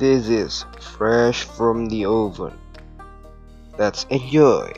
This is fresh from the oven. Let's enjoy.